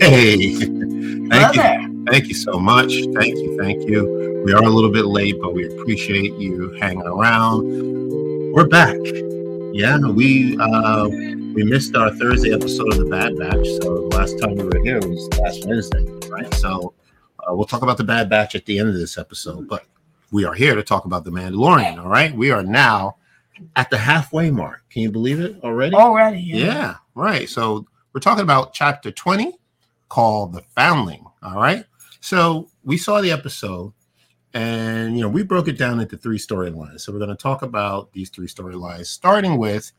Hey, thank you, thank you so much. Thank you, thank you. We are a little bit late, but we appreciate you hanging around. We're back. Yeah, we uh, we missed our Thursday episode of the Bad Batch, so the last time we were here was last Wednesday, right? So uh, we'll talk about the Bad Batch at the end of this episode, but we are here to talk about the Mandalorian. All right, we are now at the halfway mark. Can you believe it already? Already, yeah. yeah right. So we're talking about chapter 20 called The Foundling. All right. So we saw the episode and, you know, we broke it down into three storylines. So we're going to talk about these three storylines, starting with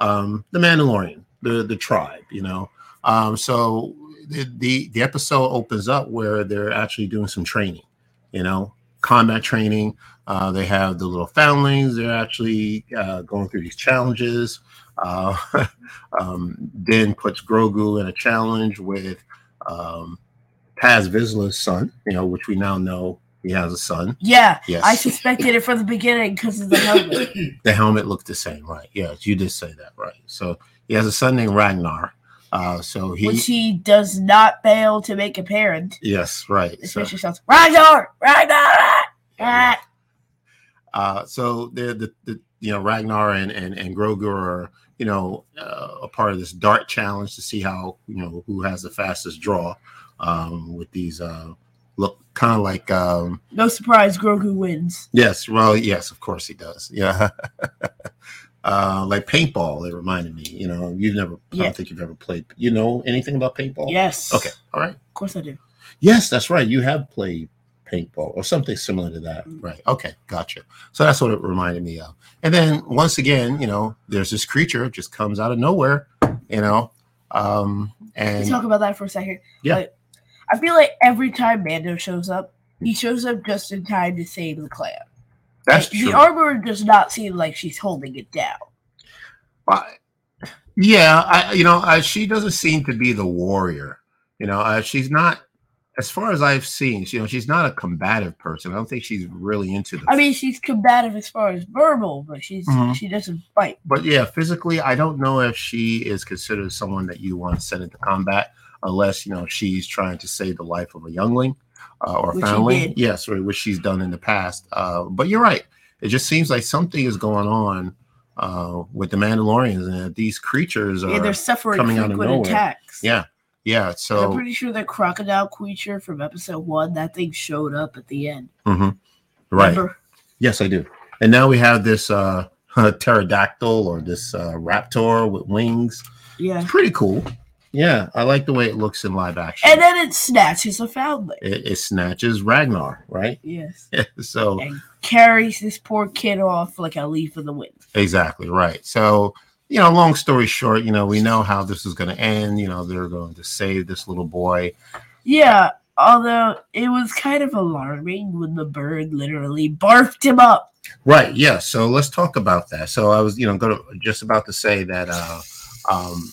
um, The Mandalorian, the, the tribe, you know. Um, so the, the, the episode opens up where they're actually doing some training, you know, combat training. Uh, they have the little foundlings. They're actually uh, going through these challenges. Uh, um, then puts Grogu in a challenge with um, Paz Vizsla's son, you know, which we now know he has a son. Yeah, yes. I suspected it from the beginning because of the helmet. the helmet looked the same, right? Yes, you did say that, right? So he has a son named Ragnar. Uh, so he, which he does not fail to make apparent. Yes, right. Especially so, sounds Ragnar, Ragnar. Yeah. Uh, so the, the the you know Ragnar and and and Grogu are you know, uh, a part of this dart challenge to see how you know who has the fastest draw um, with these uh, look kind of like um, no surprise Grogu wins. Yes, well, yes, of course he does. Yeah. uh, like paintball, it reminded me. You know, you've never, yeah. I don't think you've ever played. You know anything about paintball? Yes. Okay. All right. Of course I do. Yes, that's right. You have played paintball or something similar to that. Right. Okay. Gotcha. So that's what it reminded me of. And then once again, you know, there's this creature just comes out of nowhere, you know. Um and talk about that for a second. Yeah. I feel like every time Mando shows up, he shows up just in time to save the clan. That's like, true. The armor does not seem like she's holding it down. Well, yeah, I you know, I, she doesn't seem to be the warrior. You know, uh, she's not as far as I've seen, you know, she's not a combative person. I don't think she's really into the. I mean, she's combative as far as verbal, but she's mm-hmm. she doesn't fight. But yeah, physically, I don't know if she is considered someone that you want to send into combat, unless you know she's trying to save the life of a youngling uh, or family. Yes, or which she's done in the past. Uh, but you're right. It just seems like something is going on uh, with the Mandalorians, and these creatures are yeah, they're suffering coming out of nowhere. attacks. Yeah, yeah, so I'm pretty sure the crocodile creature from episode one, that thing showed up at the end. Mm-hmm. Right. Remember? Yes, I do. And now we have this uh, pterodactyl or this uh, raptor with wings. Yeah, it's pretty cool. Yeah, I like the way it looks in live action. And then it snatches a foundling. It, it snatches Ragnar, right? Yes. so and carries this poor kid off like a leaf in the wind. Exactly right. So you know, long story short, you know, we know how this is going to end. You know, they're going to save this little boy. Yeah, although it was kind of alarming when the bird literally barfed him up. Right. Yeah. So let's talk about that. So I was, you know, going to, just about to say that uh, um,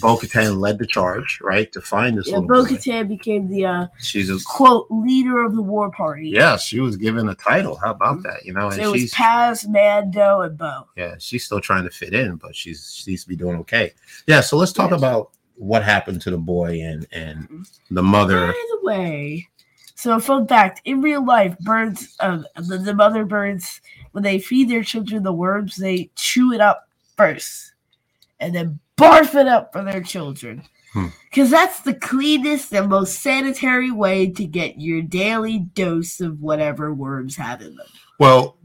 Bo Katan led the charge, right, to find this. Yeah, Bo Katan became the uh, she's a quote leader of the war party. Yeah, she was given a title. How about that? You know, and so it was Paz, Mando, and Bo. Yeah, she's still trying to fit in, but she's she needs to be doing okay. Yeah, so let's talk yes. about what happened to the boy and and the mother. By the way, so fun fact: in real life, birds, um, the, the mother birds, when they feed their children the worms, they chew it up first, and then barf it up for their children. Because hmm. that's the cleanest and most sanitary way to get your daily dose of whatever worms have in them. Well,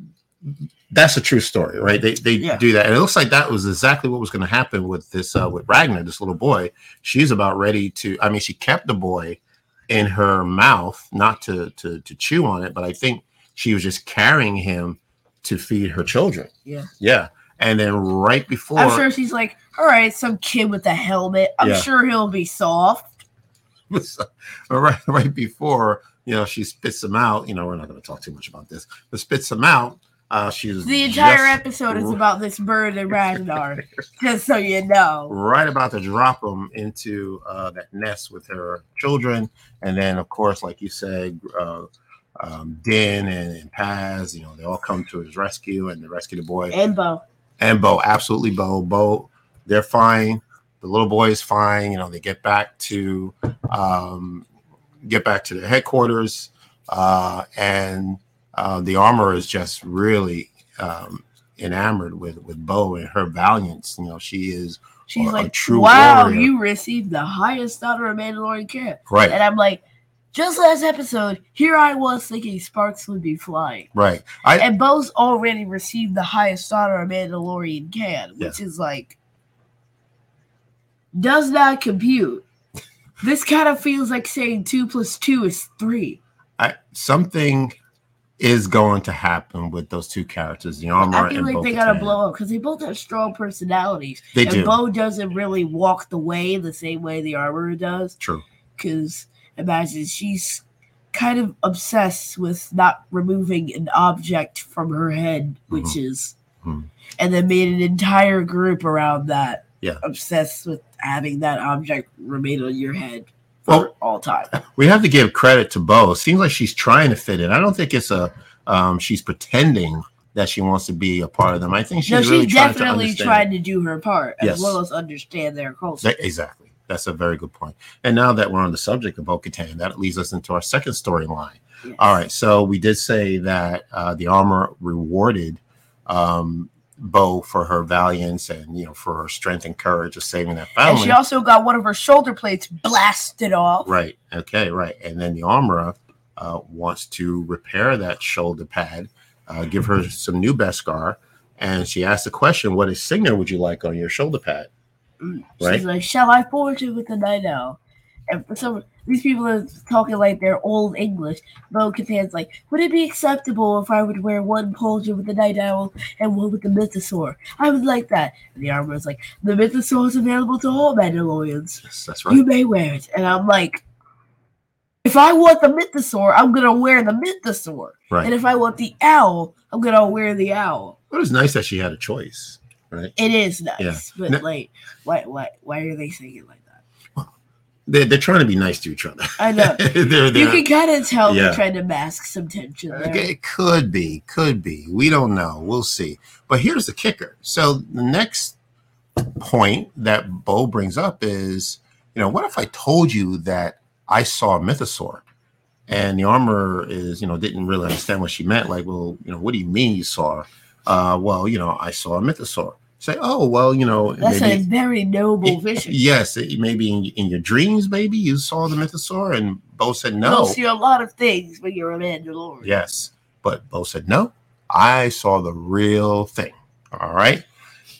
that's a true story, right? They they yeah. do that, and it looks like that was exactly what was going to happen with this uh, with Ragnar, this little boy. She's about ready to. I mean, she kept the boy in her mouth, not to to to chew on it, but I think she was just carrying him to feed her children. Yeah, yeah. And then right before, I'm sure she's like, "All right, some kid with a helmet. I'm yeah. sure he'll be soft." right, right before you know she spits him out. You know, we're not going to talk too much about this, but spits him out. Uh, she's the entire episode is about this bird and Ragnar, just so you know. Right about to drop him into uh, that nest with her children, and then of course, like you said, uh, um, Din and, and Paz, you know, they all come to his rescue and they rescue the boy and Bo and Bo, absolutely Bo. Bo, they're fine. the little boy is fine. You know, they get back to um, get back to their headquarters, uh, and uh, the armor is just really um, enamored with with Bo and her valiance. You know, she is She's a like, true "Wow, warrior." you received the highest honor a Mandalorian can." right, And I'm like, just last episode, here I was thinking Sparks would be flying. right. I And Bo's already received the highest honor a Mandalorian can, which is like does not compute. This kind of feels like saying two plus two is three. I, something is going to happen with those two characters, the armor I feel like Bo they gotta blow up because they both have strong personalities. They and do. Bo doesn't really walk the way the same way the armor does. True. Because imagine she's kind of obsessed with not removing an object from her head, which Mm-hmm. is, Mhm. and then made an entire group around that. Yeah. Obsessed with having that object remain on your head for Well- all time. We have to give credit to Bo. It seems like she's trying to fit in. I don't think it's a um, she's pretending that she wants to be a part of them. I think she's no, really she's trying to definitely trying to do her part as Yes. well as understand their culture. Exactly. That's a very good point. And now that we're on the subject of Bo Katan, that leads us into our second storyline. Yes. All right. So we did say that uh, the armor rewarded um, Bo for her valiance and you know for her strength and courage of saving that battle. And she also got one of her shoulder plates blasted off. Right. Okay. Right. And then the armorer uh, wants to repair that shoulder pad, uh, give her some new Beskar, and she asks the question, "What insignia would you like on your shoulder pad?" Mm. Right. She's like, "Shall I forge it with the night owl?" And for some, these people are talking like they're old English. Bo Katan's like, "Would it be acceptable if I would wear one pauldron with the night owl and one with the mythosaur? I would like that." And the armorer's like, "The mythosaur is available to all Mandalorians. Yes, that's right. You may wear it." And I'm like, "If I want the mythosaur, I'm gonna wear the mythosaur, and if I want the owl, I'm gonna wear the owl." It was nice that she had a choice. Right. It is nice, Yeah. but No- like, why, why, why are they saying it like that? They're, they're trying to be nice to each other. I know. they're, You they're, can kind of tell Yeah. they're trying to mask some tension there. Okay, It could be, could be. We don't know. We'll see. But here's the kicker. So the next point that Bo brings up is, you know, what if I told you that I saw a mythosaur? And the armor is, you know, didn't really understand what she meant. Like, well, you know, what do you mean you saw? Uh, well, you know, I saw a mythosaur. Say, oh, well, you know, That's maybe a very noble vision. yes, it- maybe in, in your dreams, maybe you saw the mythosaur, and Bo said no. You'll see a lot of things when you're a Mandalorian. Yes. But Bo said, no, I saw the real thing. All right.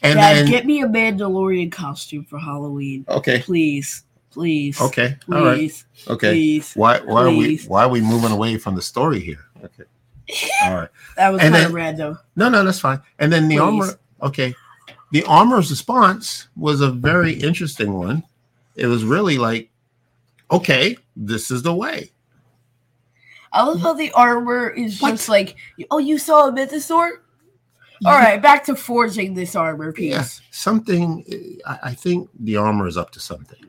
And Dad, then, get me a Mandalorian costume for Halloween, okay. please, please, Okay. All right. please, Okay. please. Why, why are we, why are we moving away from the story here? Okay. All right. That was kind of random. No, no, that's fine. And then the Please. armor, okay. The armor's response was a very interesting one. It was really like, okay, this is the way. I love how the armor is What? just like, oh, you saw a mythosaur? All right, back to forging this armor piece. Yeah, something. I, I think the armor is up to something.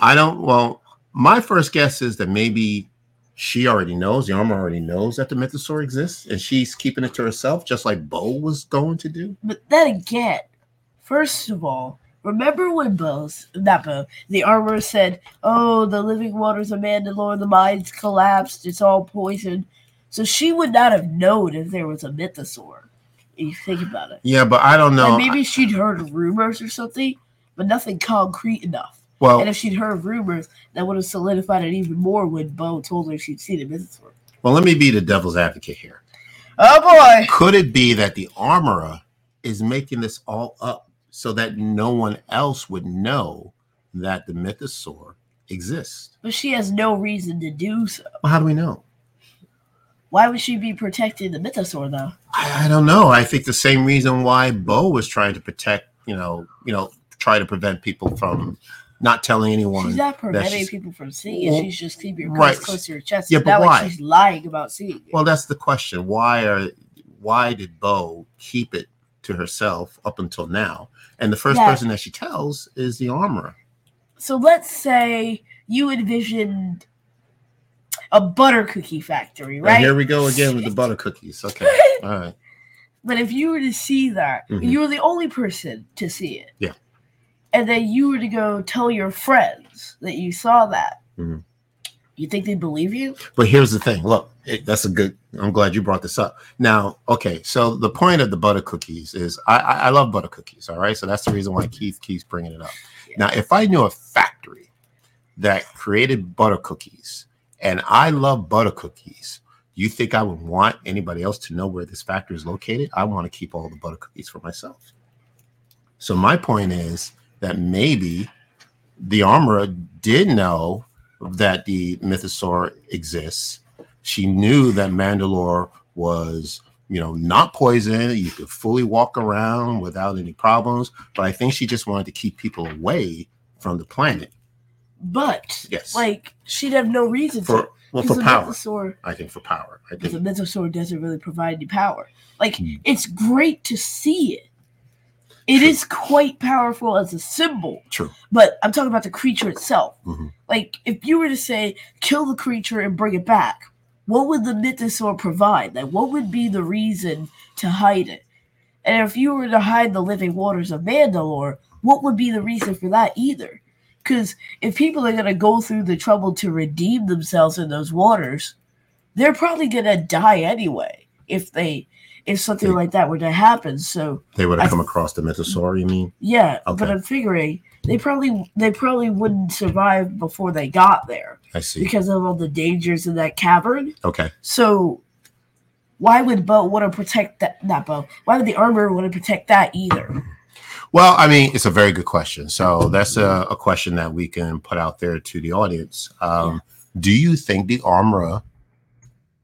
I don't. Well, my first guess is that maybe she already knows. The armor already knows that the mythosaur exists, and she's keeping it to herself, just like Bo was going to do. But then again, first of all, remember when Bo's not Bo, the armor said, "Oh, the living waters of Mandalore, the mines collapsed. It's all poison." So she would not have known if there was a mythosaur. If you think about it, Yeah, but I don't know. maybe she'd heard rumors or something, but nothing concrete enough. Well, And if she'd heard rumors, that would have solidified it even more when Bo told her she'd seen a mythosaur. well, let me be the devil's advocate here. Oh boy! Could it be that the armorer is making this all up so that no one else would know that the mythosaur exists? But she has no reason to do so. Well, how do we know? Why would she be protecting the mythosaur though? I, I don't know. I think the same reason why Bo was trying to protect, you know, you know, try to prevent people from not telling anyone. She's not preventing she's- people from seeing it. She's just keeping your right. close to her chest. Yeah, but why? she's lying about seeing it. Well, that's the question. Why are why did Bo keep it to herself up until now? And the first Yeah. person that she tells is the armorer. so let's say you envisioned a butter cookie factory, And right? here we go again with the butter cookies. Okay. All right. But if you were to see that, Mhm. you were the only person to see it. Yeah. And then you were to go tell your friends that you saw that, Mhm. you think they believe you? But here's the thing. Look, it, that's a good. I'm glad you brought this up. Now, okay. So the point of the butter cookies is I, I, I love butter cookies. All right. So that's the reason why Keith keeps bringing it up. Yeah. Now, if I knew a factory that created butter cookies, and I love butter cookies, you think I would want anybody else to know where this factory is located? I want to keep all the butter cookies for myself. So my point is that maybe the armorer did know that the mythosaur exists. She knew that Mandalore was, you know, not poison. You could fully walk around without any problems. But I think she just wanted to keep people away from the planet. But Yes. like she'd have no reason to. For well, for power. Mythosaur, I think for power. I because the mythosaur doesn't really provide any power. Like Hmm. it's great to see it. It True. is quite powerful as a symbol, true. but I'm talking about the creature itself. Mhm. Like if you were to say kill the creature and bring it back, what would the mythosaur provide? Like what would be the reason to hide it? And if you were to hide the living waters of Mandalore, what would be the reason for that either? Because if people are going to go through the trouble to redeem themselves in those waters, they're probably going to die anyway if they if something They- like that were to happen. So They would have come across the mythosaur, you mean? yeah, but I'm figuring they probably they probably wouldn't survive before they got there I see. because of all the dangers in that cavern. Okay. So why would Bo want to protect that? Not Bo. Why would the armor want to protect that either? Well, I mean, it's a very good question. So that's a, a question that we can put out there to the audience. Um, Do you think the armorer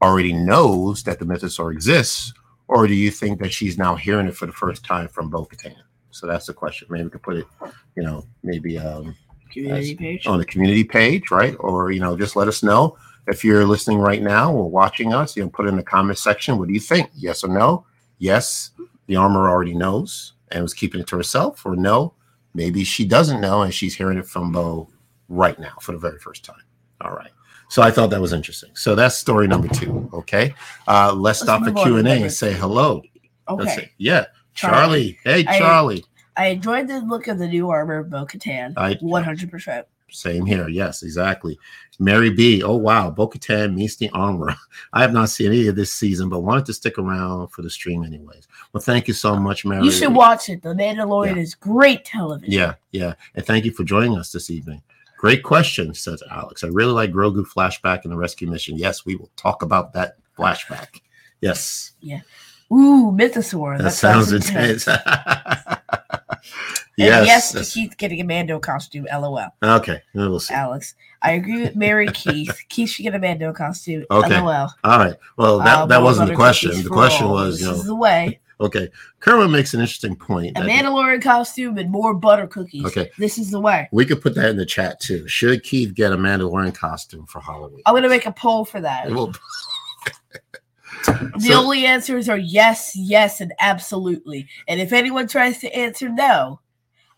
already knows that the mythosaur exists, or do you think that she's now hearing it for the first time from Bo Katan? So that's the question. Maybe we could put it, you know, maybe um, page. on the community page, right? Or you know, just let us know if you're listening right now or watching us. You know, put it in the comment section. What do you think? Yes or no? Yes, the armor already knows and was keeping it to herself, or no, maybe she doesn't know and she's hearing it from Bo right now for the very first time. All right. So I thought that was interesting. So that's story number two. Okay. Uh, let's, Let's stop the Q and A and say hello. Okay. say- yeah. Charlie. Charlie. Hey, I- Charlie. I enjoyed the look of the new armor of Bo Katan. I- 100%. Same here. Yes, exactly. Mary B. Oh wow, Bo-Katan meets the armor. I have not seen any of this season, but wanted to stick around for the stream anyways. Well, thank you so much, Mary. You should watch it. The Mandalorian is great television. Yeah, yeah, and thank you for joining us this evening. Great question, says Alex. I really like Grogu flashback in the rescue mission. Yes, we will talk about that flashback. Yes, Yeah. Ooh, Mythosaur. that, sounds intense. And yes. yes, to Keith getting a Mando costume. LOL. okay, we'll see. Alex. I agree with Mary Keith. Keith should get a Mando costume. Okay. LOL. All right. Well, that, that wasn't the question. The question was, you this know, is the way. Okay. Kerwin makes an interesting point. A Mandalorian costume and more butter cookies. Okay. This is the way. We could put that in the chat too. Should Keith get a Mandalorian costume for Halloween? I'm gonna make a poll for that. The so- only answers are yes, yes, and absolutely. And if anyone tries to answer no,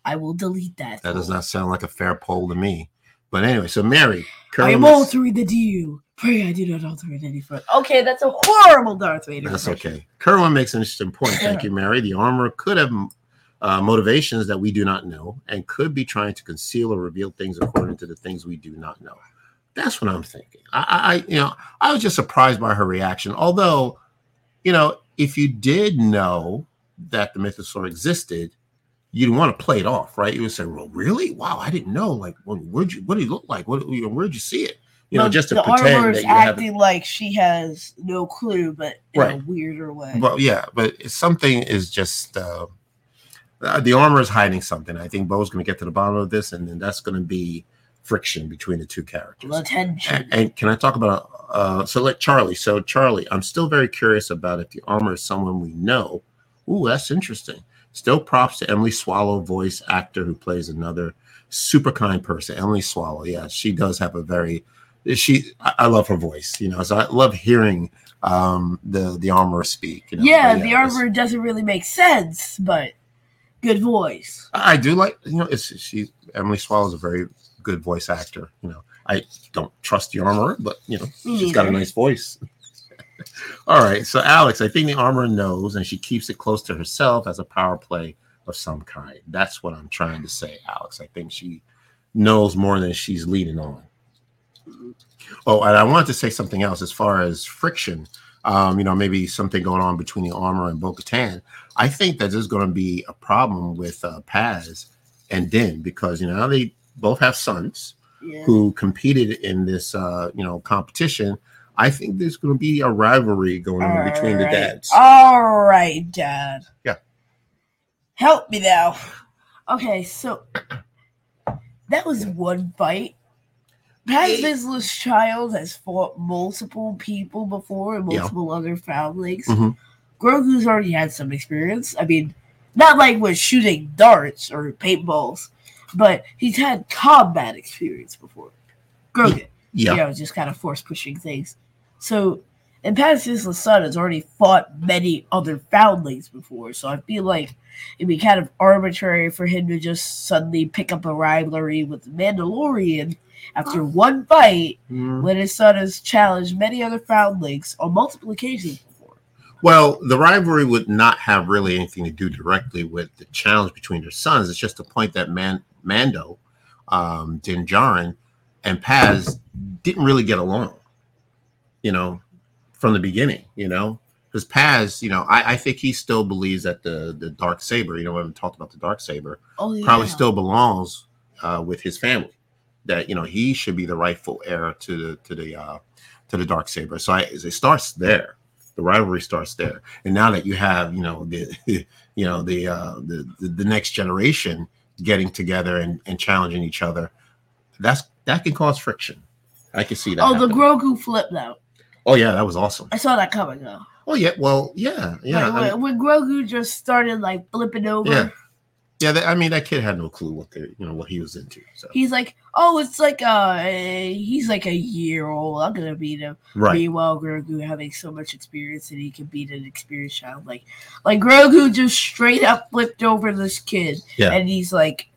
I will delete that. that does not sound like a fair poll to me. But anyway, so Mary, I'm makes- altering the deal. Pray I do not alter it any further. Okay, that's a horrible Darth Vader. That's impression. okay. Kerwin makes an interesting point. Thank you, Mary. The armor could have uh, motivations that we do not know and could be trying to conceal or reveal things according to the things we do not know. That's what I'm thinking. I, I, I- you know, I was just surprised by her reaction. Although, you know, if you did know that the mythosaur existed, you'd want to play it off, right? You would say, "Well, really? Wow, I didn't know. Like, well, where'd you? What did he look like? What? Where'd you see it? You know, just to the pretend armor that is you acting like she has no clue, but in Right. a weirder way. Well, yeah, but something is just uh, the armor is hiding something. I think Bo's going to get to the bottom of this, and then that's going to be friction between the two characters. the tension. And, and can I talk about uh, so like Charlie? So Charlie, I'm still very curious about if the armor is someone we know. Ooh, that's interesting. Still props to Emily Swallow, voice actor who plays another super kind person. Emily Swallow, yeah, she does have a very she. I, love her voice. You know, so I love hearing um the the armor speak. You know, yeah, but the armor doesn't really make sense, but good voice. I do like you know it's she Emily Swallow is a very good voice actor. You know, I don't trust the armor, but you know Me she's got a nice voice. All right, so Alex, I think the armor knows, and she keeps it close to herself as a power play of some kind. That's what I'm trying to say, Alex. I think she knows more than she's leading on. Oh, and I wanted to say something else as far as friction. Um, you know, maybe something going on between the armor and Bo Katan. I think that there's going to be a problem with uh, Paz and Din because you know they both have sons Yeah. who competed in this uh, you know competition. I think there's going to be a rivalry going on between the dads. All right, Dad. Yeah. Help me now. Okay, so that was one fight. Paz Hey. Vizsla's child has fought multiple people before and Yeah. multiple other foundlings. Mhm. Grogu's already had some experience. I mean, not like with shooting darts or paintballs, but he's had combat experience before. Grogu Yeah, you know, just kind of force pushing things. So, and Paz Vizsla's son has already fought many other foundlings before, so I feel like it'd be kind of arbitrary for him to just suddenly pick up a rivalry with the Mandalorian after one fight Mm. when his son has challenged many other foundlings on multiple occasions before. Well, the rivalry would not have really anything to do directly with the challenge between their sons. It's just the point that Man- Mando, um, Din Djarin, and Paz didn't really get along, you know, from the beginning, you know. Because Paz, you know, I, I think he still believes that the the dark saber, you know, we haven't talked about the dark saber, Oh, yeah. probably still belongs uh, with his family. That you know he should be the rightful heir to the to the uh, to the dark saber. So I, it starts there. The rivalry starts there, and now that you have you know the you know the uh, the, the the next generation getting together and, and challenging each other, that's that can cause friction. I can see that. Oh, the happening. Grogu flip though. Oh yeah, that was awesome. I saw that coming though. Oh yeah, well yeah yeah Like, I mean, when, Grogu just started like flipping over. Yeah. yeah. that- I mean that kid had no clue what the you know what he was into. So He's like, oh, it's like uh, he's like a year old. I'm gonna beat him. right. Meanwhile, Grogu having so much experience that he can beat an experienced child. Like, like Grogu just straight up flipped over this kid, Yeah. and he's like,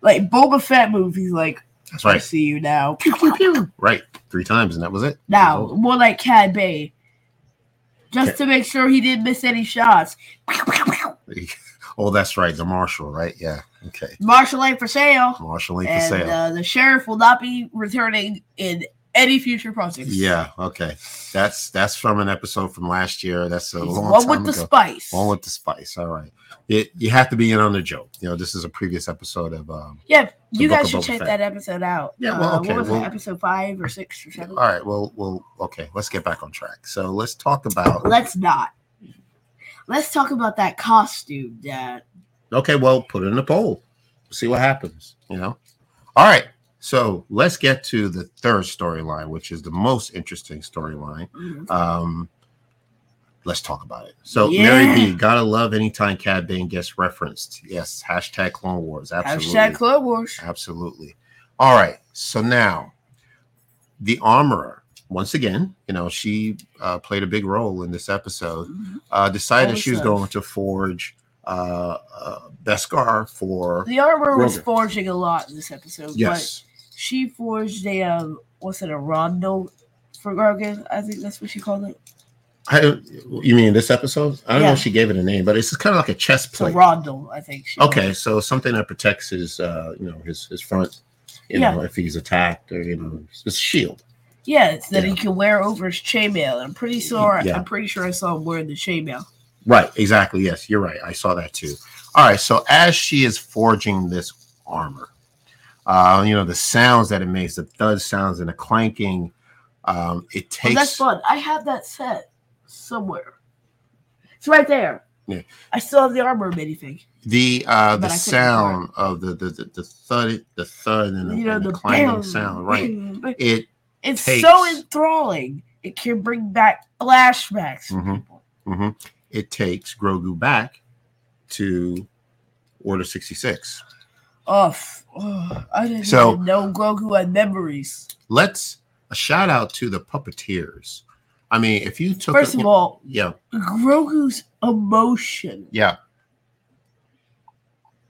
like Boba Fett move. He's like, That's I right. see you now. Pew, pew, pew. Right. Three times and that was it. Now, more like Cad Bane, just to make sure he didn't miss any shots. Oh, that's right. The marshal, right? Yeah. Okay. Marshal ain't for sale, Marshal ain't for sale. uh, the sheriff will not be returning in any future projects. yeah. Okay. That's that's from an episode from last year. That's a long one with the ago. spice. One with the spice. All right. It you have to be in on the joke. You know, this is a previous episode of um. Yeah, you guys should check Fett. that episode out. Yeah, well, Uh, okay, What was well- it, episode five or six or seven? All right. Well, well. Okay. Let's get back on track. So let's talk about. Let's not. Let's talk about that costume, Dad. Okay. Well, put it in the poll. See what happens. You know. All right. So let's get to the third storyline, which is the most interesting storyline. Um, let's talk about it. So Mary Yeah. B, gotta love anytime Cad Bane gets referenced. Yes, hashtag Clone Wars. Absolutely, Hashtag Clone Wars. absolutely. All right. So now, the armorer once again, you know, she uh, played a big role in this episode. Uh, decided she was going to forge uh, uh, Beskar for The armor was forging a lot in this episode. yes. She forged a, um, what's it, a rondo for Grogu? I think that's what she called it. I don't, you mean this episode? I don't know if she gave it a name, but it's kind of like a chest It's a plate. rondo, I think. She Okay, so something that protects his, uh, you know, his his front, you Yeah. know, if he's attacked or you know, it's shield. Yeah, it's that Yeah. he can wear over his chainmail. I'm pretty sure. Yeah. I'm pretty sure I saw him wearing the chainmail. Right, exactly. Yes, you're right. I saw that too. All right, so as she is forging this armor, uh, you know, the sounds that it makes, the thud sounds and the clanking, um, it Oh, takes that's fun. I have that set somewhere. It's right there. Yeah. I still have the armor minifig. the uh the But I couldn't sound of the the, the the thud the thud and the, You know and the the clanging bam, sound, right? bam. It It's takes- so enthralling. It can bring back flashbacks. Mhm. people. mhm, it takes Grogu back to Order 66. Oh, f- oh, I didn't So- even know Grogu had memories. Let's a shout out to the puppeteers. I mean, if you took First a- of all, yeah, Grogu's emotion. yeah,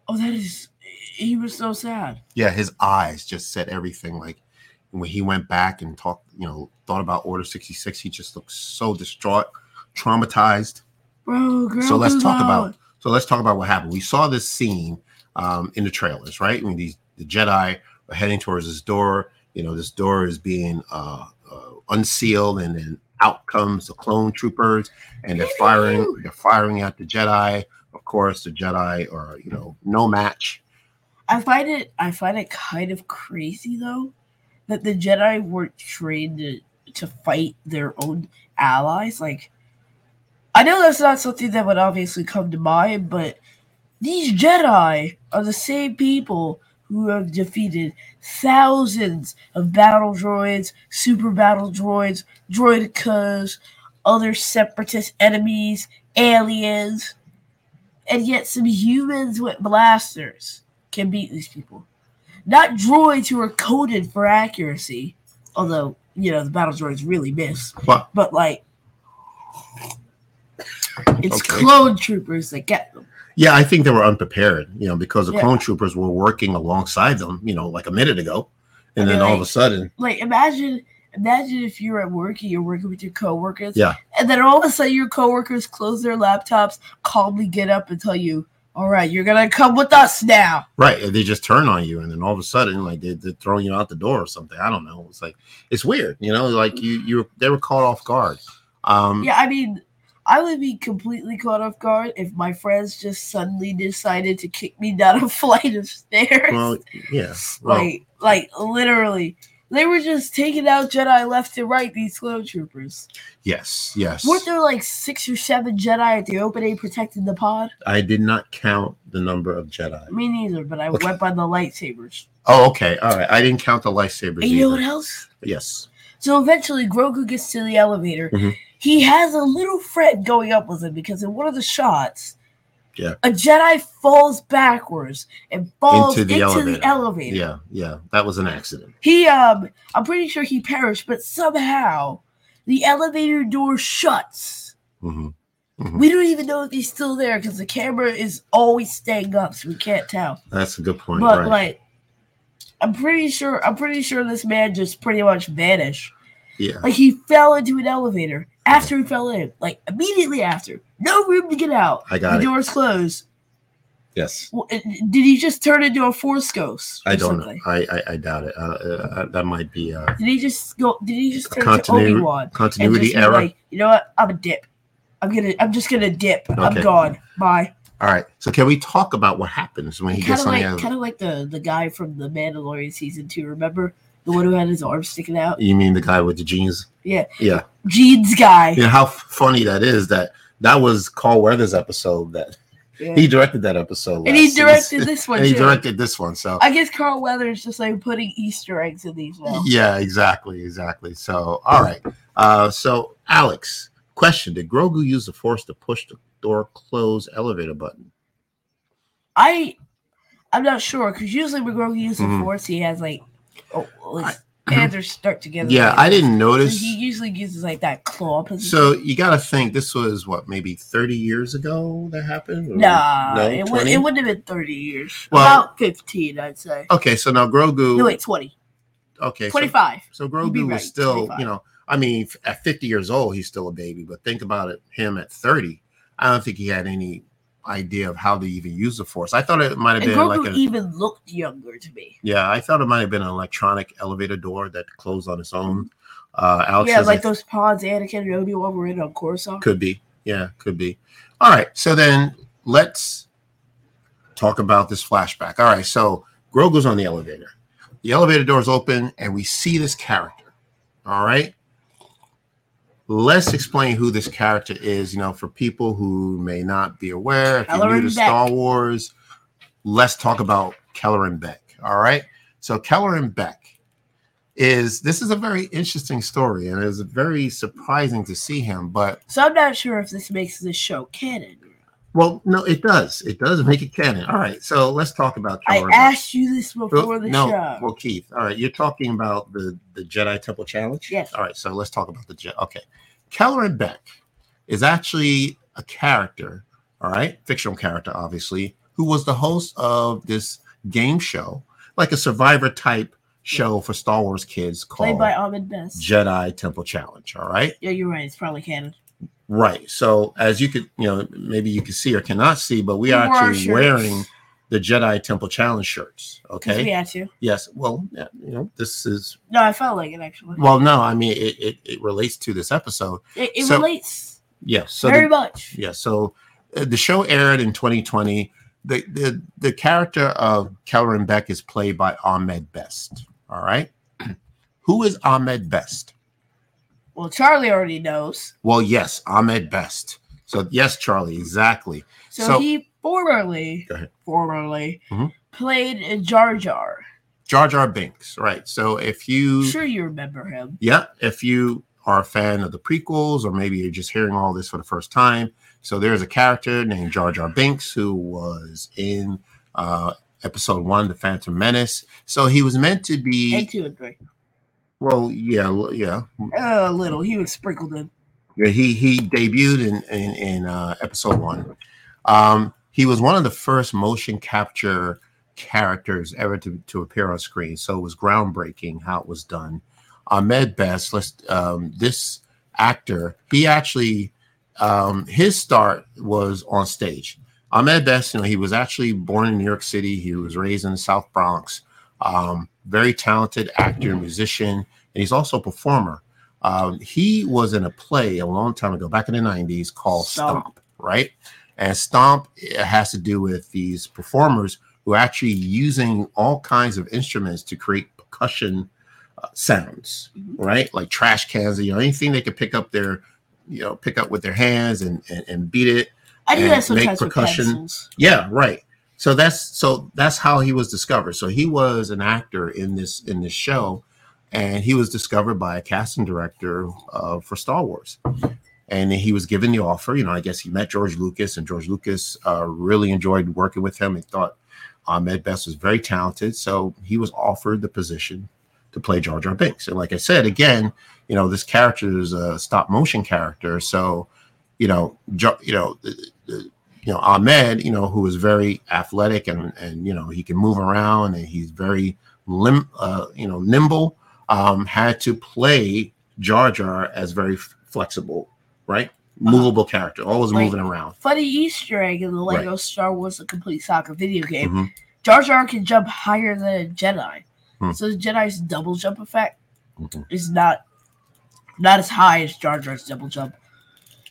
Oh, that is. He was so sad. yeah, his eyes just said everything. Like when he went back and talked, you know, thought about Order 66, he just looked so distraught, traumatized. Bro, Grogu's So let's talk out. about So let's talk about what happened. We saw this scene um, in the trailers, right? I mean, these the Jedi are heading towards this door. You know, this door is being uh, uh, unsealed, and then out comes the clone troopers, and they're firing. They're firing at the Jedi. Of course, the Jedi are you know no match. I find it I find it kind of crazy though that the Jedi weren't trained to, to fight their own allies. Like I know that's not something that would obviously come to mind, but these Jedi are the same people who have defeated thousands of battle droids, super battle droids, droidekas, other separatist enemies, aliens, and yet some humans with blasters can beat these people. Not droids who are coded for accuracy, although, you know, the battle droids really miss, But but like, it's Okay. clone troopers that get them. Yeah, I think they were unprepared. You know, because the Yeah. clone troopers were working alongside them. You know, like a minute ago, and I then mean, all of a sudden, Like, imagine. Imagine if you're at work and you're working with your coworkers, Yeah. and then all of a sudden your coworkers close their laptops, calmly get up and tell you, "All right, you're gonna come with us now." right? and They just turn on you, and then all of a sudden, like they, they're throwing you out the door or something. I don't know. It's like it's weird. You know, like you you they were caught off guard. Um, Yeah, I mean, I would be completely caught off guard if my friends just suddenly decided to kick me down a flight of stairs. Well, yeah. Well, like, like literally, they were just taking out Jedi left and right. These clone troopers. yes, yes. Weren't there like six or seven Jedi at the opening protecting the pod? I did not count the number of Jedi. Me neither, but I Okay. went by the lightsabers. Oh, okay. All right. I didn't count the lightsabers. And you know what else? Yes. So eventually, Grogu gets to the elevator. Mhm. He has a little friend going up with him because in one of the shots, Yeah. a Jedi falls backwards and falls Into into the the elevator. elevator. Yeah. Yeah. That was an accident. He, um, I'm pretty sure he perished, but somehow the elevator door shuts. hmm We don't even know if he's still there because the camera is always staying up, so we can't tell. That's a good point. But right. like, I'm pretty sure, I'm pretty sure this man just pretty much vanished. yeah. Like he fell into an elevator after he fell in, like immediately after. No room to get out. I The got it. doors closed. Yes. Did he just turn into a force ghost? I don't know. I, I I doubt it. Uh, uh, that might be uh, Did he just go? Did he just turn Continuity- into Obi Wan continuity error. like, you know what? I'm a dip. I'm gonna. I'm just gonna dip. Okay. I'm gone. Bye. All right. So can we talk about what happens when he Kind gets on like, the kind of like the the guy from the Mandalorian season two. Remember the one who had his arm sticking out? You mean the guy with the jeans? Yeah. Yeah. Jeans guy. Know how f- funny that is that that was Carl Weathers episode that Yeah. he directed that episode. and he last season. directed this one and he too. directed this one. So I guess Carl Weathers just like putting Easter eggs in these now. yeah, exactly, exactly. So all right. Uh, so Alex, question: Did Grogu use the Force to push the door close elevator button? I I'm not sure because usually when Grogu uses Mhm. the Force, he has like his hands are stuck together. Yeah, I didn't So notice. he usually uses like that claw position. So you got to think this was what maybe 30 years ago that happened. Or- nah, no, it, would, it wouldn't have been thirty years. Well- About fifteen, I'd say. Okay, so now Grogu. No, wait, 20. okay, 25. So You'd Grogu was right, still, 25. you know, I mean, at 50 years old, he's still a baby. But think about it, him at 30. I don't think he had any idea of how to even use the Force. I thought it might have And been Grogu like a, even looked younger to me. yeah, I thought it might have been an electronic elevator door that closed on its own. Uh, Alex yeah, like those pods Anakin and Obi-Wan were in on Coruscant. could be, yeah, could be. All right, so then let's talk about this flashback. All right, so Grogu's on the elevator. The elevator doors open, and we see this character. All right. Let's explain who this character is. You know, for people who may not be aware, if you're new to Beq. Star Wars, let's talk about Kelleran Beq. All right. So Kelleran Beq is this is a very interesting story, and it's very surprising to see him. But So I'm not sure if this makes this show canon. Well, no, it does. It does make it canon. All right. So let's talk about I Kelleran Beq. asked you this oh, before Well, the no, show. well, Keith. All right, you're talking about the the Jedi Temple Challenge. Yes. All right, so let's talk about the Je- okay. Kelleran Beq is actually a character. All right, fictional character, obviously, who was the host of this game show, like a Survivor type show for Star Wars kids Played called by Ahmed Best. Jedi Temple Challenge. All right. yeah, you're right. It's probably canon. Right. So as you could, you know, maybe you can see or cannot see, but we We are actually wearing the Jedi Temple Challenge shirts. Okay. we had to. Yes. Well, yeah, you know, this is No, I felt like it actually. well, no, I mean it it, it relates to this episode. It, it so- relates Yes. So very the, much. yeah, so uh, the show aired in 2020. The the the character of Kelleran Beq is played by Ahmed Best. All right. Who is Ahmed Best? Well, Charlie already knows. Well, yes, Ahmed Best. So yes, Charlie, exactly. So, So- he formerly, formerly Mhm. played in Jar Jar. Jar Jar Binks, right? So if you, Sure, you remember him. yeah, if you are a fan of the prequels, or maybe you're just hearing all this for the first time, so there's a character named Jar Jar Binks who was in uh, episode one, The Phantom Menace. So he was meant to And be, two and three. Well, yeah, yeah, A little. He was sprinkled in. yeah. He he debuted in in, in uh, episode one. Um, he was one of the first motion capture characters ever to, to appear on screen. So it was groundbreaking how it was done. Ahmed Best, let's um, this actor, he actually um, his start was on stage. Ahmed Best, you know, he was actually born in New York City. He was raised in the South Bronx. Um, very talented actor, musician, and he's also a performer. Um, he was in a play a long time ago, back in the 90s, called Stomp. Stomp, right? And Stomp it has to do with these performers who are actually using all kinds of instruments to create percussion uh, sounds, Mhm. right? Like trash cans, you know, anything they could pick up their, you know, pick up with their hands and and, and beat it. I do that make sometimes with percussion. pencils. Yeah, right. So that's so that's how he was discovered. So he was an actor in this in this show, and he was discovered by a casting director uh, for Star Wars. And he was given the offer. You know, I guess he met George Lucas, and George Lucas uh, really enjoyed working with him and thought Ahmed Best was very talented. So he was offered the position to play Jar Jar Binks. And like I said, again, you know, this character is a stop motion character. So, you know, you know, the- the- you know, Ahmed, you know, who is very athletic and and you know he can move around and he's very lim, uh, you know, nimble. Um, had to play Jar Jar as very f- flexible, right? Movable character, always Like- moving around. Funny Easter egg in the Right. Lego Star Wars: A Complete Saga video game. Mhm. Jar Jar can jump higher than a Jedi. Hmm. So the Jedi's double jump effect Mhm. is not not as high as Jar Jar's double jump.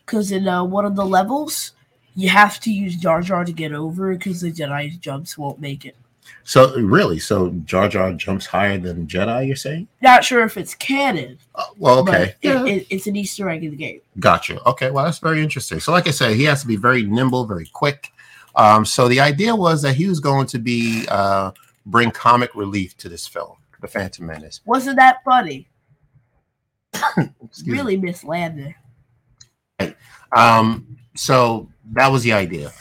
Because in uh, one of the levels, you have to use Jar Jar to get over because the Jedi jumps won't make it. So really, so Jar Jar jumps higher than Jedi. You're saying? Not sure if it's canon, Uh, well, okay, but yeah, it, it, it's an Easter egg in the game. Gotcha. Okay, well, that's very interesting. So, like I said, he has to be very nimble, very quick. Um, so the idea was that he was going to be uh, bring comic relief to this film, The Phantom Menace. Wasn't that funny? Excuse me. really mislanded. Um, so that was the idea.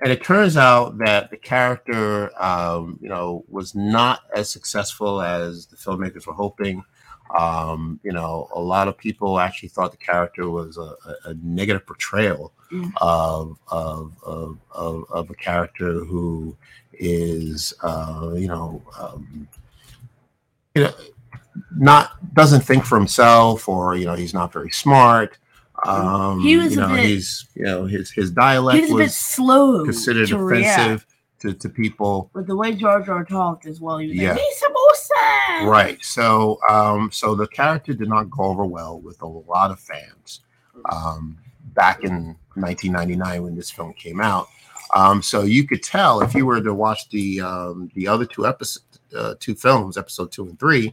And it turns out that the character, um, you know, was not as successful as the filmmakers were hoping. Um, you know, a lot of people actually thought the character was a, a, negative portrayal Mm. of, of, of, of, of a character who is, uh, you know, um, you know, not doesn't think for himself, or you know, he's not very smart. Um, He was you a know, bit- he's you know his his dialect was a bit was slow considered to offensive to, to people. But the way Jar Jar talked as well, he was Yeah. like, "Hey, samosa!" Right. So um so the character did not go over well with a lot of fans um back in 1999 when this film came out. Um so you could tell if you were to watch the um the other two episodes uh, two films, episode 2 and 3,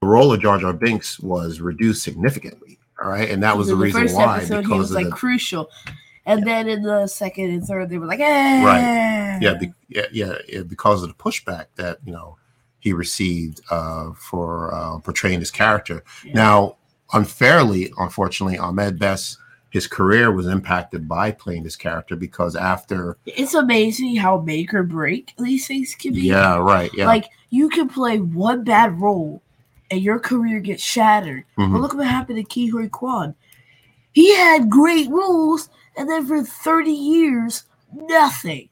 the role of Jar Jar Binks was reduced significantly. All right? And that was the the reason first why episode, he was like the crucial, and then in the second and third, they were like, eh. yeah, be, yeah, yeah, yeah, because of the pushback that you know he received uh, for uh, portraying this character. Yeah. Now, unfairly, unfortunately, Ahmed Best, his career was impacted by playing this character because after, It's amazing how make or break these things can be. yeah, right, yeah, Like you can play one bad role, and your career gets shattered. mhm, But look what happened to Ke Huy Quan. He had great roles, and then for thirty years, nothing.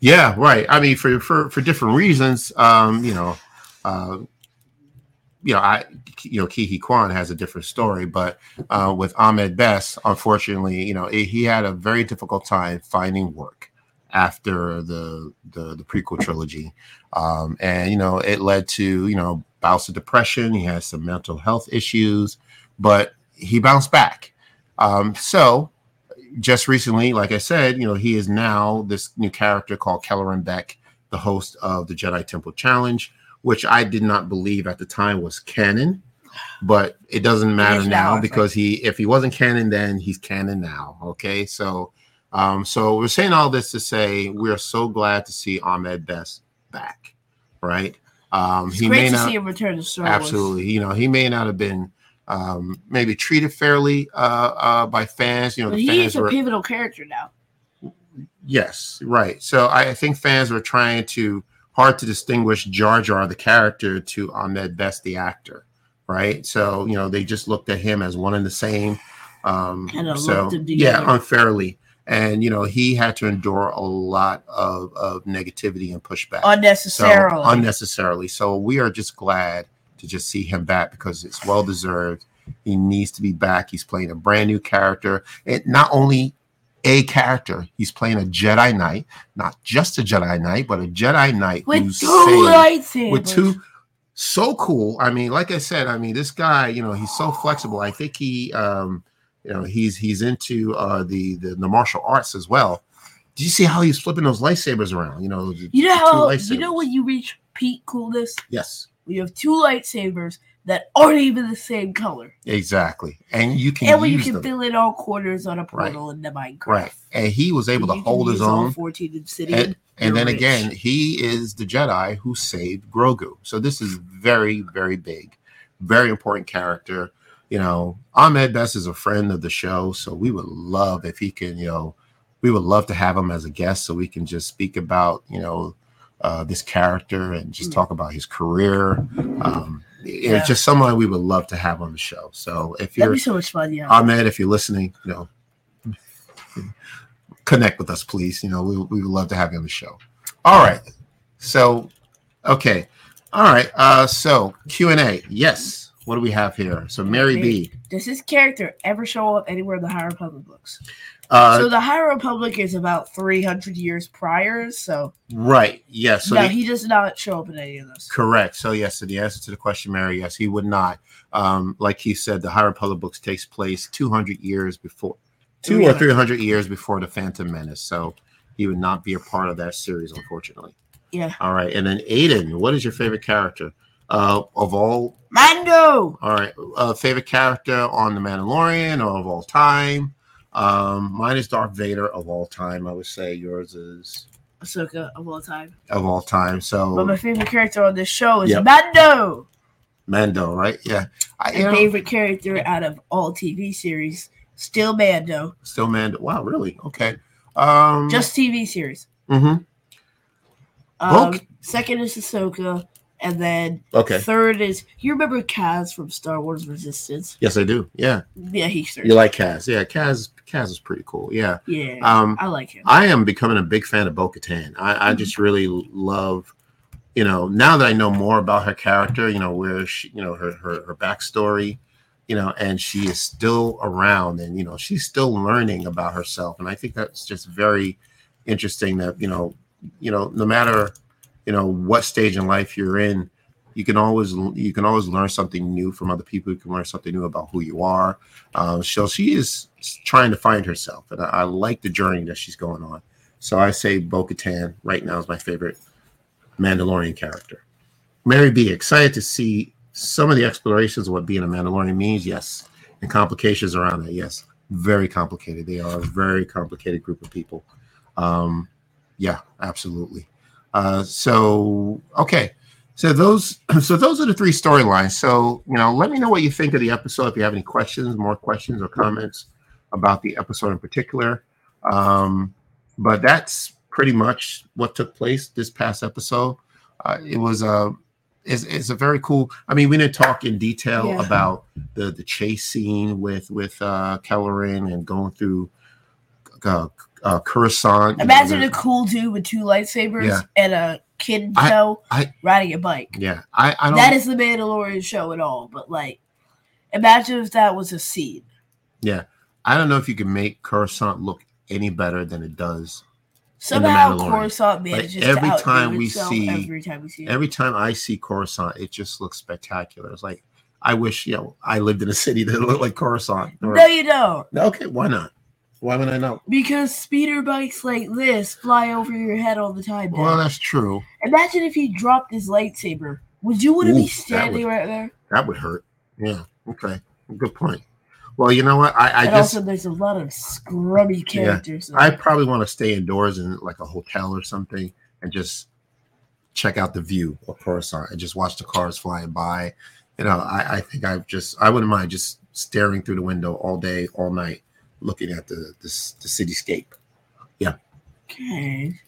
yeah, right. I mean, for for for different reasons, um, you know, uh, you know, I, you know, Huy Quan has a different story, but uh, with Ahmed Best, unfortunately, you know, he had a very difficult time finding work after the the, the prequel trilogy, um, and you know, it led to you know bouts of depression. He has some mental health issues, but he bounced back. Um, so, just recently, like I said, you know, he is now this new character called Kelleran Beq, the host of the Jedi Temple Challenge which I did not believe at the time was canon, but it doesn't matter it now, now because he if he wasn't canon then he's canon now. Okay, so um, so we're saying all this to say we are so glad to see Ahmed Best back, right? Um, it's he great may to not, see him return to Star Absolutely, Wars. you know he may not have been um, maybe treated fairly uh, uh, by fans. You know, but he is a were, pivotal character now. Yes, right. So I think fans were trying to hard to distinguish Jar Jar the character to Ahmed Best the actor, right? So you know they just looked at him as one and the same. Um, so yeah, unfairly, and you know he had to endure a lot of, of negativity and pushback unnecessarily. So, unnecessarily. So we are just glad to just see him back because it's well deserved. He needs to be back. He's playing a brand new character, and not only a character. He's playing a Jedi Knight, not just a Jedi Knight, but a Jedi Knight with two lightsabers. With two, so cool. I mean, like I said, I mean, this guy, you know, he's so flexible. I think he, um, you know, he's he's into uh, the, the the martial arts as well. Did you see how he's flipping those lightsabers around? You know, you know how you know when you reach peak coolness. Yes, we have two lightsabers that aren't even the same color. Exactly, and you can and when you can them. fill in all corners on a portal right. in the Minecraft. Right, and he was able to hold his own. Fourteen Obsidian. And, and then rich. again, he is the Jedi who saved Grogu. So this is very, very big, very important character. You know, Ahmed Best is a friend of the show, so we would love if he can. You know, we would love to have him as a guest so we can just speak about you know uh, this character and just talk about his career. Um, yeah. it's just someone we would love to have on the show. So if you're so much fun, yeah. Ahmed, if you're listening, you know, connect with us, please. You know, we, we would love to have you on the show. All right. So, okay. All right. Uh, so Q and A. Yes. What do we have here? So Mary B. Does this character ever show up anywhere in the High Republic books? Uh, so the High Republic is about 300 years prior. So right, yes. So no, the, he does not show up in any of those. Correct. So yes, so the answer to the question, Mary, yes, he would not. Um, like he said, the High Republic books takes place 200 years before, two or 300 years before the Phantom Menace. So he would not be a part of that series, unfortunately. Yeah. All right, and then Aiden, what is your favorite character? Uh, of all Mando. All right, uh, favorite character on the Mandalorian or of all time? Um, mine is Darth Vader of all time. I would say yours is Ahsoka of all time. Of all time. So, but my favorite character on this show is yep. Mando. Mando, right? Yeah. I, my favorite character out of all TV series, still Mando. Still Mando. Wow, really? Okay. Um, just TV series. Mm-hmm. Um, second is Ahsoka. And then okay. third is you remember Kaz from Star Wars Resistance? Yes, I do. Yeah. Yeah, he's You like Kaz? Yeah, Kaz. Kaz is pretty cool. Yeah. Yeah. Um, I like him. I am becoming a big fan of Bo Katan. I, I mm-hmm. just really love, you know, now that I know more about her character, you know, where she, you know, her her, her backstory, you know, and she is still around, and you know, she's still learning about herself, and I think that's just very interesting. That you know, you know, no matter you know what stage in life you're in you can always you can always learn something new from other people. You can learn something new about who you are. Uh, so she is trying to find herself and I, I, like the journey that she's going on. So i say bo-katan right now is my favorite mandalorian character. Mary b excited to see some of the explorations of what being a mandalorian means. Yes. And complications around that. Yes. Very complicated. They are a very complicated group of people. Um, yeah absolutely uh, so okay, so those so those are the three storylines. So you know, let me know what you think of the episode. If you have any questions, more questions or comments about the episode in particular. Um, but that's pretty much what took place this past episode. Uh, it was a is is a very cool. I mean, we didn't talk in detail yeah. about the the chase scene with with uh, Kelleran and going through uh, uh, Coruscant. Imagine a cool dude with two lightsabers yeah. and a kid in I- tow I- riding a bike. Yeah, I, I don't. That is the Mandalorian show at all. But like, imagine if that was a scene. yeah, I don't know if you can make Coruscant look any better than it does. Somehow. Coruscant manages every to time we see- every time we see it. Every time I see Coruscant, it just looks spectacular. It's like I wish you know I lived in a city that looked like Coruscant. Or- no, you don't. okay, why not? Why would I not? Because speeder bikes like this fly over your head all the time. Well, that's true. Imagine if he dropped his lightsaber. Would you want to be standing would- right there? That would hurt. Yeah. Okay. Good point. Well, you know what? I, I and just also, there's a lot of scrubby characters. Yeah, I probably want to stay indoors in like a hotel or something and just check out the view of Coruscant and just watch the cars flying by. You know, I, I think I've just I wouldn't mind just staring through the window all day, all night, looking at the the, the cityscape. Yeah. Okay.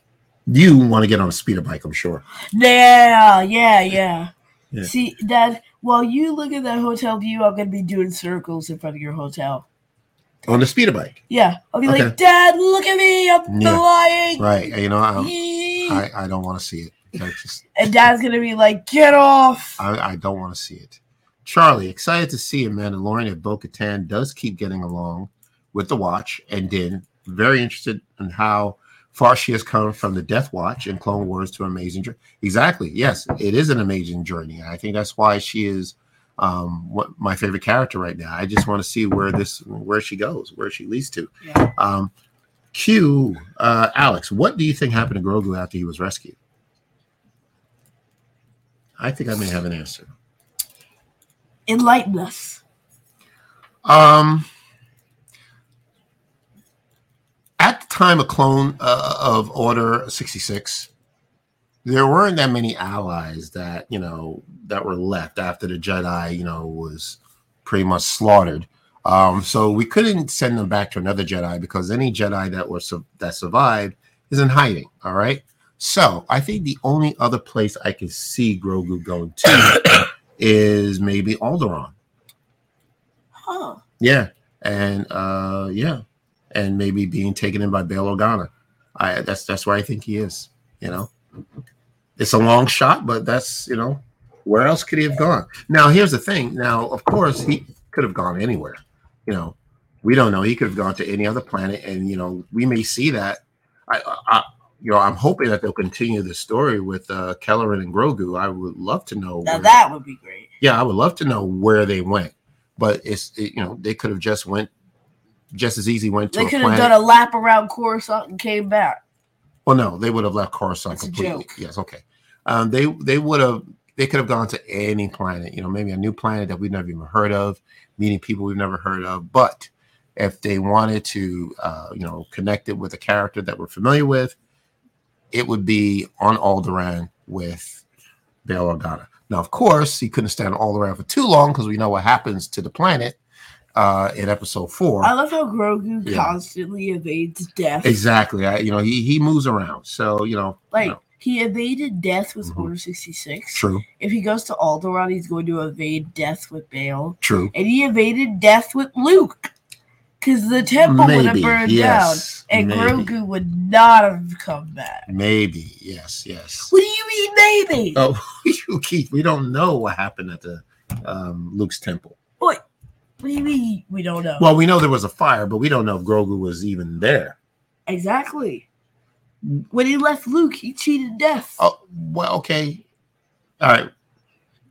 You want to get on a speeder bike, I'm sure. Yeah, yeah, yeah, Yeah. See, Dad, while you look at that hotel view, I'm gonna be doing circles in front of your hotel. On the speeder bike, Yeah, I'll be Okay. like, Dad, look at me, I'm Yeah. flying. right? You know, I Yee." I, I don't want to see it. Just and Dad's gonna be like, get off. I, I don't want to see it. Charlie, excited to see a Mandalorian at Bo Katan does keep getting along with the Watch and Din. Very interested in how far she has come from the Death Watch and Clone Wars to amazing journey. Exactly. Yes, it is an amazing journey. And I think that's why she is um what my favorite character right now. I just want to see where this where she goes, where she leads to. Yeah. Um Q, uh, Alex, what do you think happened to Grogu after he was rescued? I think I may have an answer. Enlighten us. Um, at the time a clone uh, of Order sixty six, there weren't that many allies that you know that were left after the Jedi, you know, was pretty much slaughtered. Um, so we couldn't send them back to another Jedi because any Jedi that were su- that survived is in hiding. All right. So I think the only other place I can see Grogu going to is maybe Alderaan. Huh. Yeah, and uh, yeah, and maybe being taken in by Bail Organa. I that's that's where I think he is. You know, it's a long shot, but that's you know, where else could he have gone? Now here's the thing. Now, of course, he could have gone anywhere. You know, we don't know. He could have gone to any other planet, and you know, we may see that. I, I you know, I'm hoping that they'll continue the story with uh, Kelleran and Grogu. I would love to know. Now where- that would be great. yeah, I would love to know where they went, but it's it, you know they could have just went just as easy went to They could have done a lap around Coruscant and came back. well, no, they would have left Coruscant That's completely. Yes, okay. Um, they they would have they could have gone to any planet, you know, maybe a new planet that we've never even heard of, meeting people we've never heard of. But if they wanted to, uh, you know, connect it with a character that we're familiar with, it would be on Alderaan with Bail Organa. Now, of course, he couldn't stand on Alderaan for too long because we know what happens to the planet uh, in Episode Four. I love how Grogu Yeah. constantly evades death. Exactly. I, you know, he he moves around. So you know, Like you know, he evaded death with Mhm. Order sixty six. true, If he goes to Alderaan, he's going to evade death with Bail, true. and he evaded death with Luke, because the temple would have burned yes, down, and maybe. Grogu would not have come back. Maybe, yes, yes. What do you mean, maybe? Oh, you Keith, we don't know what happened at the um, Luke's temple. What? What do you mean we don't know? Well, we know there was a fire, but we don't know if Grogu was even there. exactly. When he left Luke, he cheated death. Oh, well, okay, all right.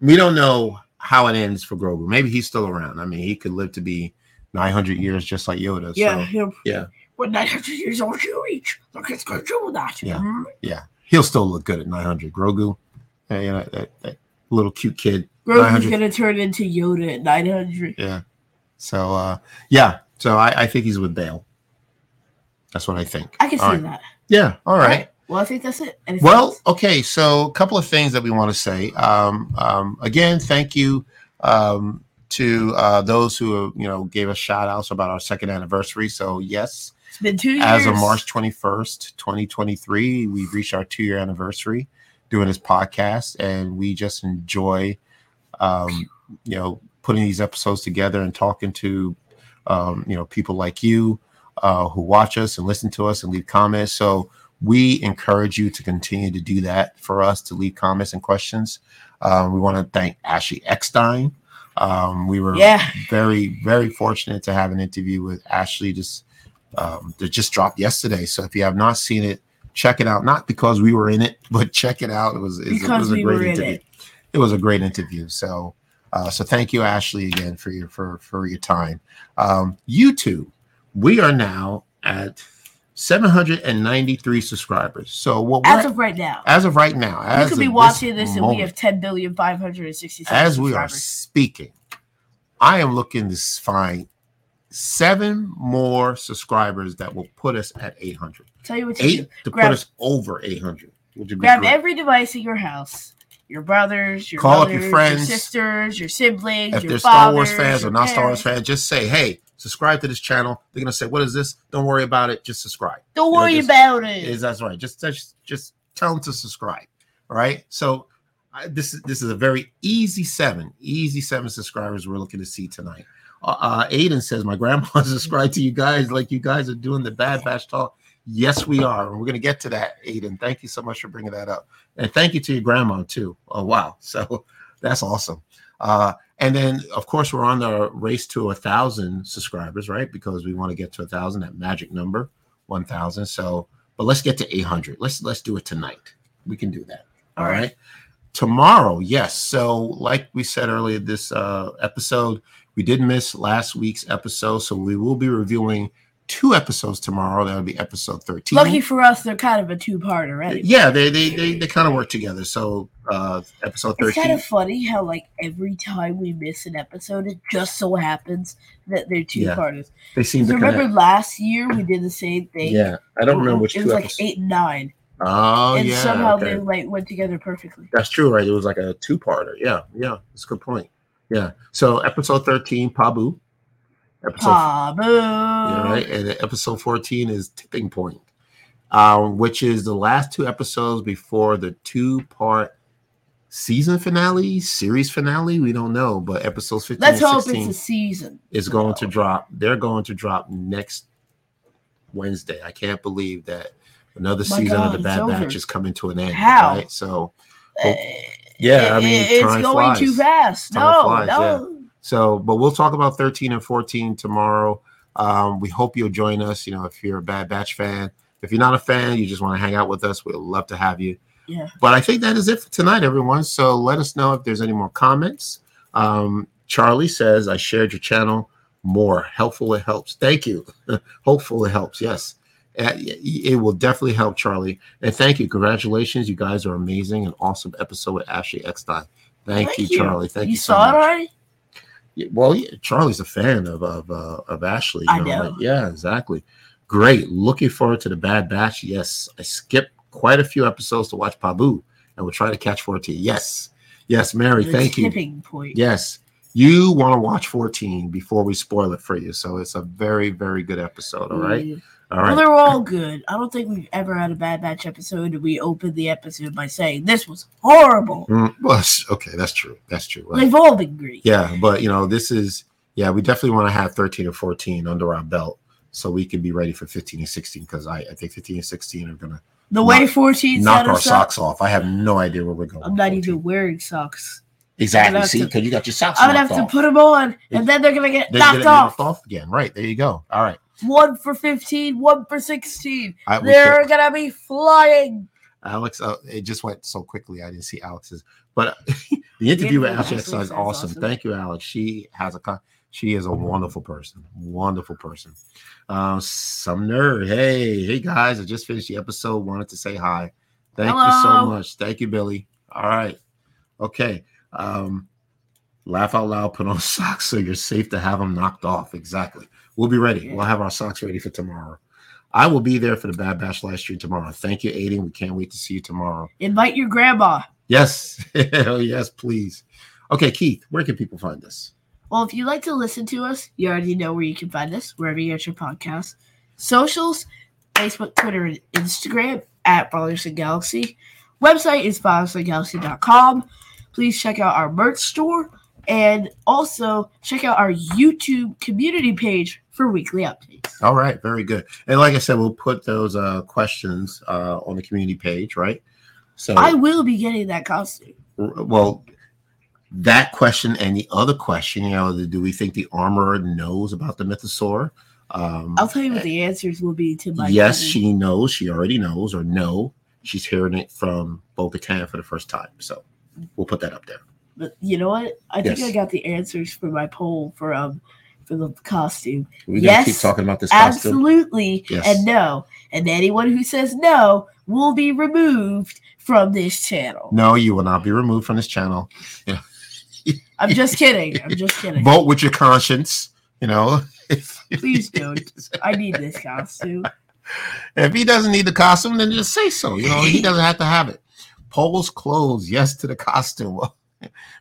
We don't know how it ends for Grogu. Maybe he's still around. I mean, he could live to be nine hundred years, just like Yoda. yeah, so, yeah. What 900 years old you reach? Look, it's going to do that. Yeah. Hmm? yeah, he'll still look good at nine hundred. Grogu, uh, you know, that, that little cute kid. Grogu's going to turn into Yoda at 900. Yeah. So uh yeah, so I, I think he's with Bail. That's what I think. I can see All right. that. Yeah, all right. Well, I think that's it. Anything Well, else? okay, so a couple of things that we want to say. Um, um, again, thank you um, to uh, those who you know gave us shout outs about our second anniversary. So yes, it's been two years. as of March 21st, 2023, we've reached our two year anniversary doing this podcast, and we just enjoy, um, you know, putting these episodes together and talking to, um, you know, people like you uh, who watch us and listen to us and leave comments. So We encourage you to continue to do that for us to leave comments and questions. Um, we want to thank Ashley Eckstein. Um, we were Yeah. very, very fortunate to have an interview with Ashley just um, that just dropped yesterday. So if you have not seen it, check it out. Not because we were in it, but check it out. It was, it was- it was a we great interview. it. It was a great interview. So uh, so thank you, Ashley, again for your for for your time. Um, YouTube, we are now at 793 subscribers. So what As of right now, as of right now, you as could be watching this, and we moment, have ten billion five hundred and sixty-seven as we are speaking, I am looking to find seven more subscribers that will put us at 800. Tell you what to do. To Grab- put us over 800. Would be Grab great. every device in your house. Your brothers, your Call up your mothers, friends. sisters, your siblings, if your they're Star Wars fans or not Star Wars fans, just say, "Hey, subscribe to this channel." They're gonna say, "What is this?" Don't worry about it. Just subscribe. Don't You know, worry just- about it. Is that's right? Just just just tell them to subscribe. All right. So I, this is this is a very easy seven, easy seven subscribers we're looking to see tonight. Uh, uh, Aiden says, "My grandma subscribed to you guys like you guys are doing the Bad Batch talk." Yes, we are, we're gonna get to that, Aiden. Thank you so much for bringing that up, and thank you to your grandma too. Oh wow, so that's awesome. Uh, and then, of course, we're on the race to a thousand subscribers, right? Because we want to get to a thousand, that magic number, one thousand. So, but let's get to eight hundred. Let's let's do it tonight. We can do that. All right. Tomorrow, yes. So, like we said earlier, this uh, episode we did miss last week's episode, so we will be reviewing two episodes tomorrow. That would be episode thirteen. Lucky for us, they're kind of a two-part already. Yeah, they they they, they kind of work together. So, uh, episode 13. It's kind of funny how like every time we miss an episode, it just so happens that they're two Yeah. parters. They seem to Remember connect. last year we did the same thing. Yeah, I don't remember which It two was like episodes. eight and nine, Oh and yeah, somehow okay. they like went together perfectly. That's true, right? It was like a two-parter. Yeah, yeah, that's a good point. Yeah. So episode 13, Pabu. Episode yeah, right. And episode 14 is Tipping Point, um, which is the last two episodes before the two-part season finale, series finale. We don't know, but episodes 15 Let's hope it's a season. is going to drop. They're going to drop next Wednesday. I can't believe that another My season God, of the Bad. Batch is coming to an end. How? Right? So Uh, yeah, I mean, it's going flies. too fast. Time No, flies, no. So, but we'll talk about 13 and 14 tomorrow. Um, we hope you'll join us. You know, if you're a Bad Batch fan, if you're not a fan, you just want to hang out with us, we'd love to have you. Yeah. But I think that is it for tonight, everyone. So let us know if there's any more comments. Um, Charlie says, I shared your channel more. Helpful, it helps. Thank you. Hopeful, it helps. Yes. Uh, It will definitely help, Charlie. And thank you. Congratulations. You guys are amazing. An awesome episode with Ashley Eckstein. Thank, Thank you, you. Charlie. Thank you, you so saw much. it already? Well, yeah, Charlie's a fan of of uh, of Ashley. you I know. like, yeah, exactly. Great. Looking forward to the Bad Batch. Yes, I skipped quite a few episodes to watch Pabu, and we'll try to catch 14. Yes, yes, Mary. The thank you. tipping point. Yes, you want to watch 14 before we spoil it for you. So it's a very very good episode. All right, Mm. All Well, right. they're all good. I don't think we've ever had a Bad Batch episode we opened the episode by saying this was horrible. Mm, well, okay, that's true. That's true. Right? They've all been great. Yeah, but you know, this is yeah, we definitely want to have 13 and 14 under our belt so we can be ready for 15 and 16 because I, I think 15 and 16 are gonna The way Knock- 14 knock our socks off. I have no idea where we're going. I'm not 14. even wearing socks. Exactly see because you got your socks. On. I'm gonna have knocked to put them on, and then they're gonna get They're knocked gonna off. off again. Right there you go. All right. One for 15, one for 16. I, They're should- gonna be flying. Alex, uh, it just went so quickly. I didn't see Alex's, but the interview with Alex is awesome. awesome. Thank you, Alex. She has a con- she is a wonderful person, wonderful person. Um, some nerd. Hey, hey guys, I just finished the episode. Wanted to say hi. Thank you so much. Thank you, Billy. All right, okay. Um, laugh out loud. Put on socks so you're safe to have them knocked off. Exactly. We'll be ready. We'll have our socks ready for tomorrow. I will be there for the Bad Batch live stream tomorrow. Thank you, Aiden. We can't wait to see you tomorrow. Invite your grandma. Yes. oh, yes, please. Okay, Keith, where can people find us? Well, if you'd like to listen to us, you already know where you can find us, wherever you get your podcast. Socials, Facebook, Twitter, and Instagram at Fatherson Galaxy. Website is fathersongalaxy.com. Please check out our merch store and also check out our YouTube community page, for weekly updates. All right, very good. And like I said, we'll put those uh, questions uh, on the community page, right? So, I will be getting that costume. well, that question and the other question, you know, do we think the armorer knows about the mythosaur? Um, I'll tell you what the answers will be to my yes, she knows. She already knows, or no, she's hearing it from Bo-Katan for the first time. So we'll put that up there. But you know what? I think Yes. I got the answers for my poll for um for the costume. We're gonna keep talking about this costume. Absolutely, Yes. and no, and anyone who says no will be removed from this channel. No, you will not be removed from this channel. I'm just kidding. I'm just kidding. Vote with your conscience. You know. Please don't. I need this costume. If he doesn't need the costume, then just say so. You know, he doesn't have to have it. Polls closed. Yes to the costume.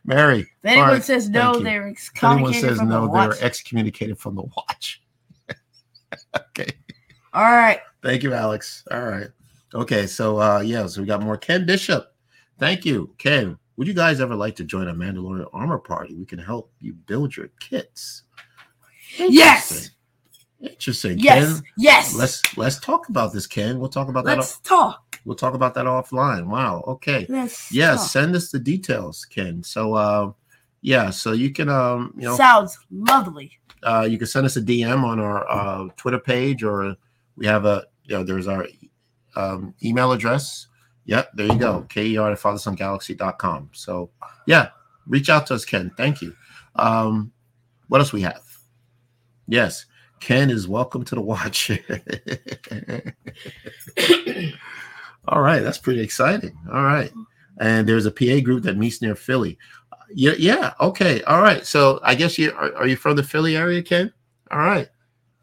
Mary. If anyone right, says no, they're If anyone excommunicated says from no, the they're watch. excommunicated from the watch. okay. All right. Thank you, Alex. All right. Okay. So, uh, yeah, so we got more Ken Bishop. Thank you, Ken. Would you guys ever like to join a Mandalorian armor party? We can help you build your kits. Yes. Interesting. Yes. Ken, Yes. let's let's talk about this, Ken. We'll talk about that. Let's talk. We'll talk about that offline. Wow. Okay. Let's Yeah. talk. Send us the details, Ken. So, uh, yeah. So you can, um, you know, Sounds lovely. uh, you can send us a DM on our uh, Twitter page, or we have a, you know, there's our um, email address. Yep, there you go. KER at fathersongalaxy.com. So, yeah, reach out to us, Ken. Thank you. Um, what else we have? Yes, Ken is welcome to the watch. All right, that's pretty exciting. All right, and there's a PA group that meets near Philly. Yeah, yeah. Okay. All right. So I guess you are, are you from the Philly area, Ken? All right.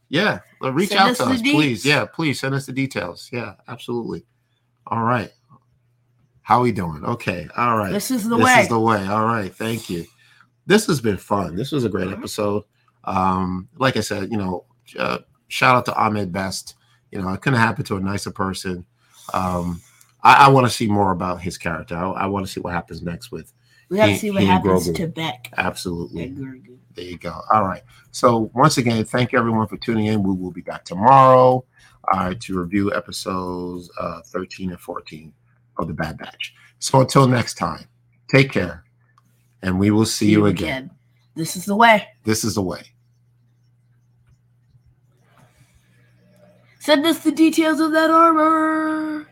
Yeah. Well, reach Send out to us, please. deets. Yeah, please send us the details. Yeah, absolutely. All right. How are we doing? Okay. All right. This is the this way. This is the way. All right. Thank you. This has been fun. This was a great episode. Um, like I said, you know, uh, shout out to Ahmed Best. You know, it couldn't happen to a nicer person. Um, I, I want to see more about his character. I, I want to see what happens next with. we got to see what he happens Grogu. to Beq. Absolutely. There you go. All right. So once again, thank you everyone for tuning in. We will be back tomorrow uh, to review episodes uh, 13 and 14 of the Bad Batch. So until next time, take care, and we will see you again. This is the way. This is the way. Send us the details of that armor.